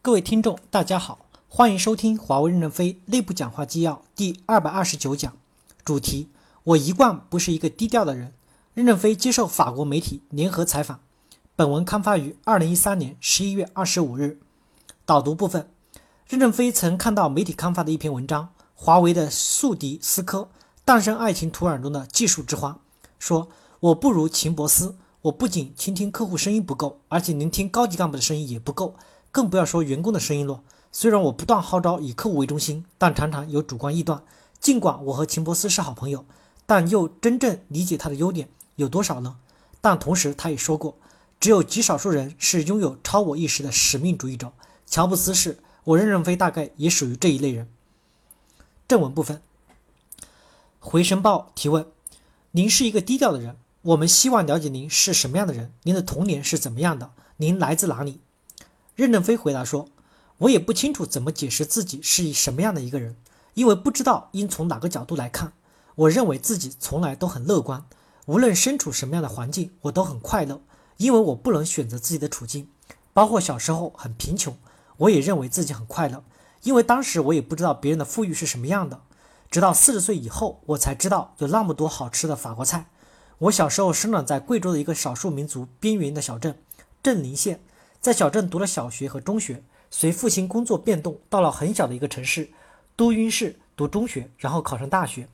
各位听众，大家好，欢迎收听华为任正非内部讲话纪要第二百二十九讲，主题：我一贯不是一个低调的人。任正非接受法国媒体联合采访。本文刊发于二零一三年十一月二十五日。导读部分：任正非曾看到媒体刊发的一篇文章，华为的宿敌思科诞生爱情土壤中的技术之花，说我不如秦伯思，我不仅倾听客户声音不够，而且聆听高级干部的声音也不够。更不要说员工的声音了。虽然我不断号召以客户为中心，但常常有主观臆断。尽管我和秦博斯是好朋友，但又真正理解他的优点有多少呢？但同时，他也说过，只有极少数人是拥有超我意识的使命主义者。乔布斯是，我任正非大概也属于这一类人。正文部分，回声报提问：您是一个低调的人，我们希望了解您是什么样的人，您的童年是怎么样的，您来自哪里？任正非回答说：“我也不清楚怎么解释自己是什么样的一个人，因为不知道应从哪个角度来看。我认为自己从来都很乐观，无论身处什么样的环境，我都很快乐，因为我不能选择自己的处境。包括小时候很贫穷，我也认为自己很快乐，因为当时我也不知道别人的富裕是什么样的。直到四十岁以后，我才知道有那么多好吃的法国菜。我小时候生长在贵州的一个少数民族边缘的小镇镇宁县。”在小镇读了小学和中学，随父亲工作变动，到了很小的一个城市都匀市读中学，然后考上大学。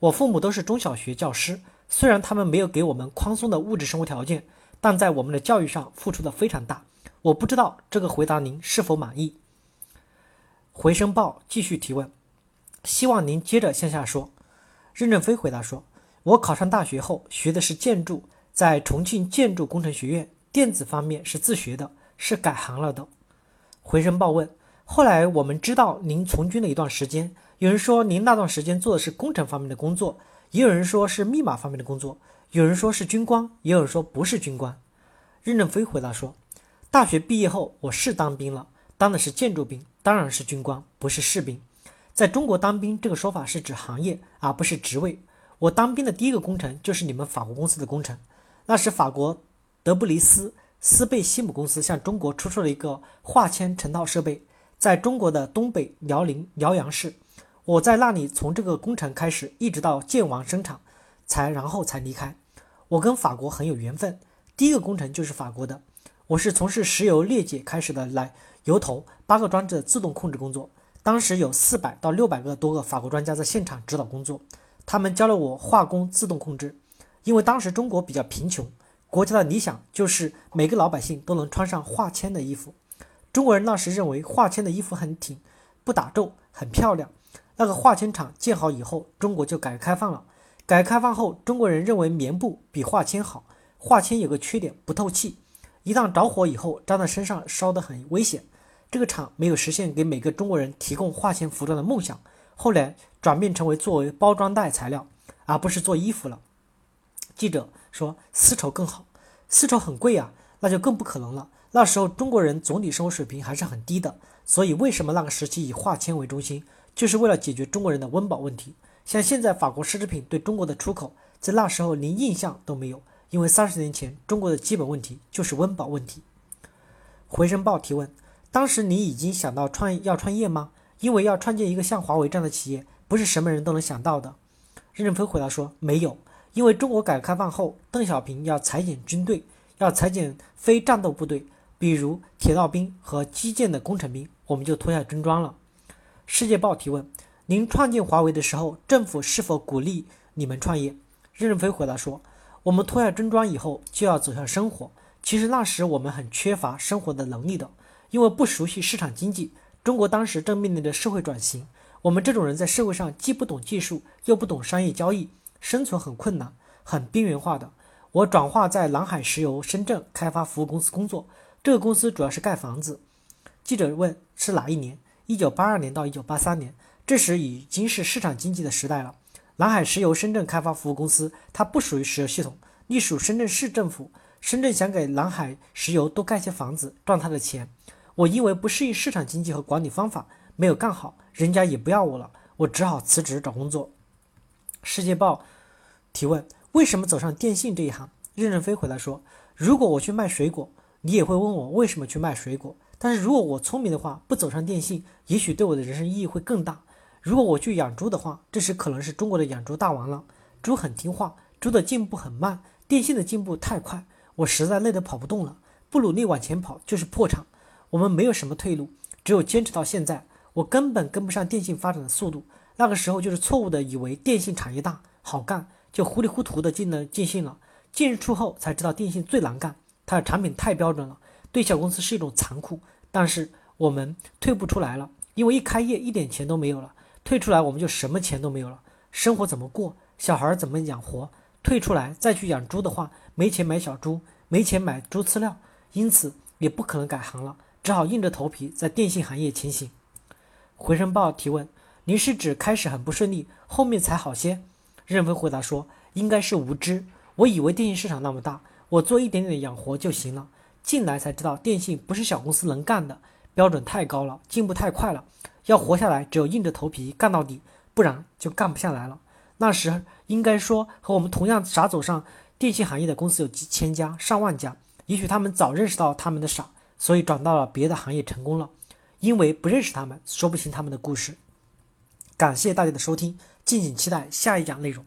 我父母都是中小学教师，虽然他们没有给我们宽松的物质生活条件，但在我们的教育上付出的非常大。我不知道这个回答您是否满意。回声报继续提问，希望您接着向下说。任正非回答说：“我考上大学后学的是建筑，在重庆建筑工程学院，电子方面是自学的。”是改行了的。回声报问，后来我们知道您从军了一段时间，有人说您那段时间做的是工程方面的工作，也有人说是密码方面的工作，有人说是军官，也有人说不是军官。任正非回答说：“大学毕业后我是当兵了，当的是建筑兵，当然是军官，不是士兵。在中国当兵这个说法是指行业，而不是职位。我当兵的第一个工程就是你们法国公司的工程，那是法国德布里斯。”斯贝西姆公司向中国出售了一个化纤成套设备，在中国的东北辽宁辽阳市，我在那里从这个工程开始，一直到建完生产，才然后才离开。我跟法国很有缘分，第一个工程就是法国的。我是从事石油裂解开始的，来油头八个装置的自动控制工作。当时有四百到六百个多个法国专家在现场指导工作，他们教了我化工自动控制，因为当时中国比较贫穷。国家的理想就是每个老百姓都能穿上化纤的衣服。中国人那时认为化纤的衣服很挺，不打皱，很漂亮。那个化纤厂建好以后，中国就改革开放了。改革开放后，中国人认为棉布比化纤好。化纤有个缺点，不透气，一旦着火以后，粘在身上烧得很危险。这个厂没有实现给每个中国人提供化纤服装的梦想，后来转变成为作为包装袋材料，而不是做衣服了。记者。说丝绸更好，丝绸很贵啊，那就更不可能了。那时候中国人总体生活水平还是很低的，所以为什么那个时期以化纤为中心，就是为了解决中国人的温饱问题。像现在法国奢侈品对中国的出口，在那时候连印象都没有，因为三十年前中国的基本问题就是温饱问题。回声报提问：当时你已经想到创要创业吗？因为要创建一个像华为这样的企业，不是什么人都能想到的。任正非回答说：没有。因为中国改革开放后，邓小平要裁减军队，要裁减非战斗部队，比如铁道兵和基建的工程兵，我们就脱下军装了。世界报提问：您创建华为的时候，政府是否鼓励你们创业？任正非回答说：我们脱下军装以后，就要走向生活。其实那时我们很缺乏生活的能力的，因为不熟悉市场经济。中国当时正面临着社会转型，我们这种人在社会上既不懂技术，又不懂商业交易。生存很困难，很边缘化的。我转化在南海石油深圳开发服务公司工作，这个公司主要是盖房子。记者问是哪一年？一九八二年到一九八三年。这时已经是市场经济的时代了。南海石油深圳开发服务公司，它不属于石油系统，隶属深圳市政府。深圳想给南海石油多盖些房子，赚他的钱。我因为不适应市场经济和管理方法，没有干好，人家也不要我了，我只好辞职找工作。世界报提问：为什么走上电信这一行？任正非回答说：如果我去卖水果，你也会问我为什么去卖水果。但是如果我聪明的话，不走上电信，也许对我的人生意义会更大。如果我去养猪的话，这时可能是中国的养猪大王了。猪很听话，猪的进步很慢，电信的进步太快，我实在累得跑不动了。不努力往前跑就是破产。我们没有什么退路，只有坚持到现在。我根本跟不上电信发展的速度。那个时候就是错误的以为电信产业大好干，就糊里糊涂的进了电信了。进入后才知道电信最难干，它的产品太标准了，对小公司是一种残酷。但是我们退不出来了，因为一开业一点钱都没有了。退出来我们就什么钱都没有了，生活怎么过？小孩怎么养活？退出来再去养猪的话，没钱买小猪，没钱买猪饲料，因此也不可能改行了，只好硬着头皮在电信行业前行。回声报提问：您是指开始很不顺利，后面才好些？任飞回答说：应该是无知。我以为电信市场那么大，我做一点点养活就行了。进来才知道，电信不是小公司能干的，标准太高了，进步太快了。要活下来，只有硬着头皮干到底，不然就干不下来了。那时应该说，和我们同样傻走上电信行业的公司有几千家、上万家。也许他们早认识到他们的傻，所以转到了别的行业成功了。因为不认识他们，说不清他们的故事。感谢大家的收听，敬请期待下一讲内容。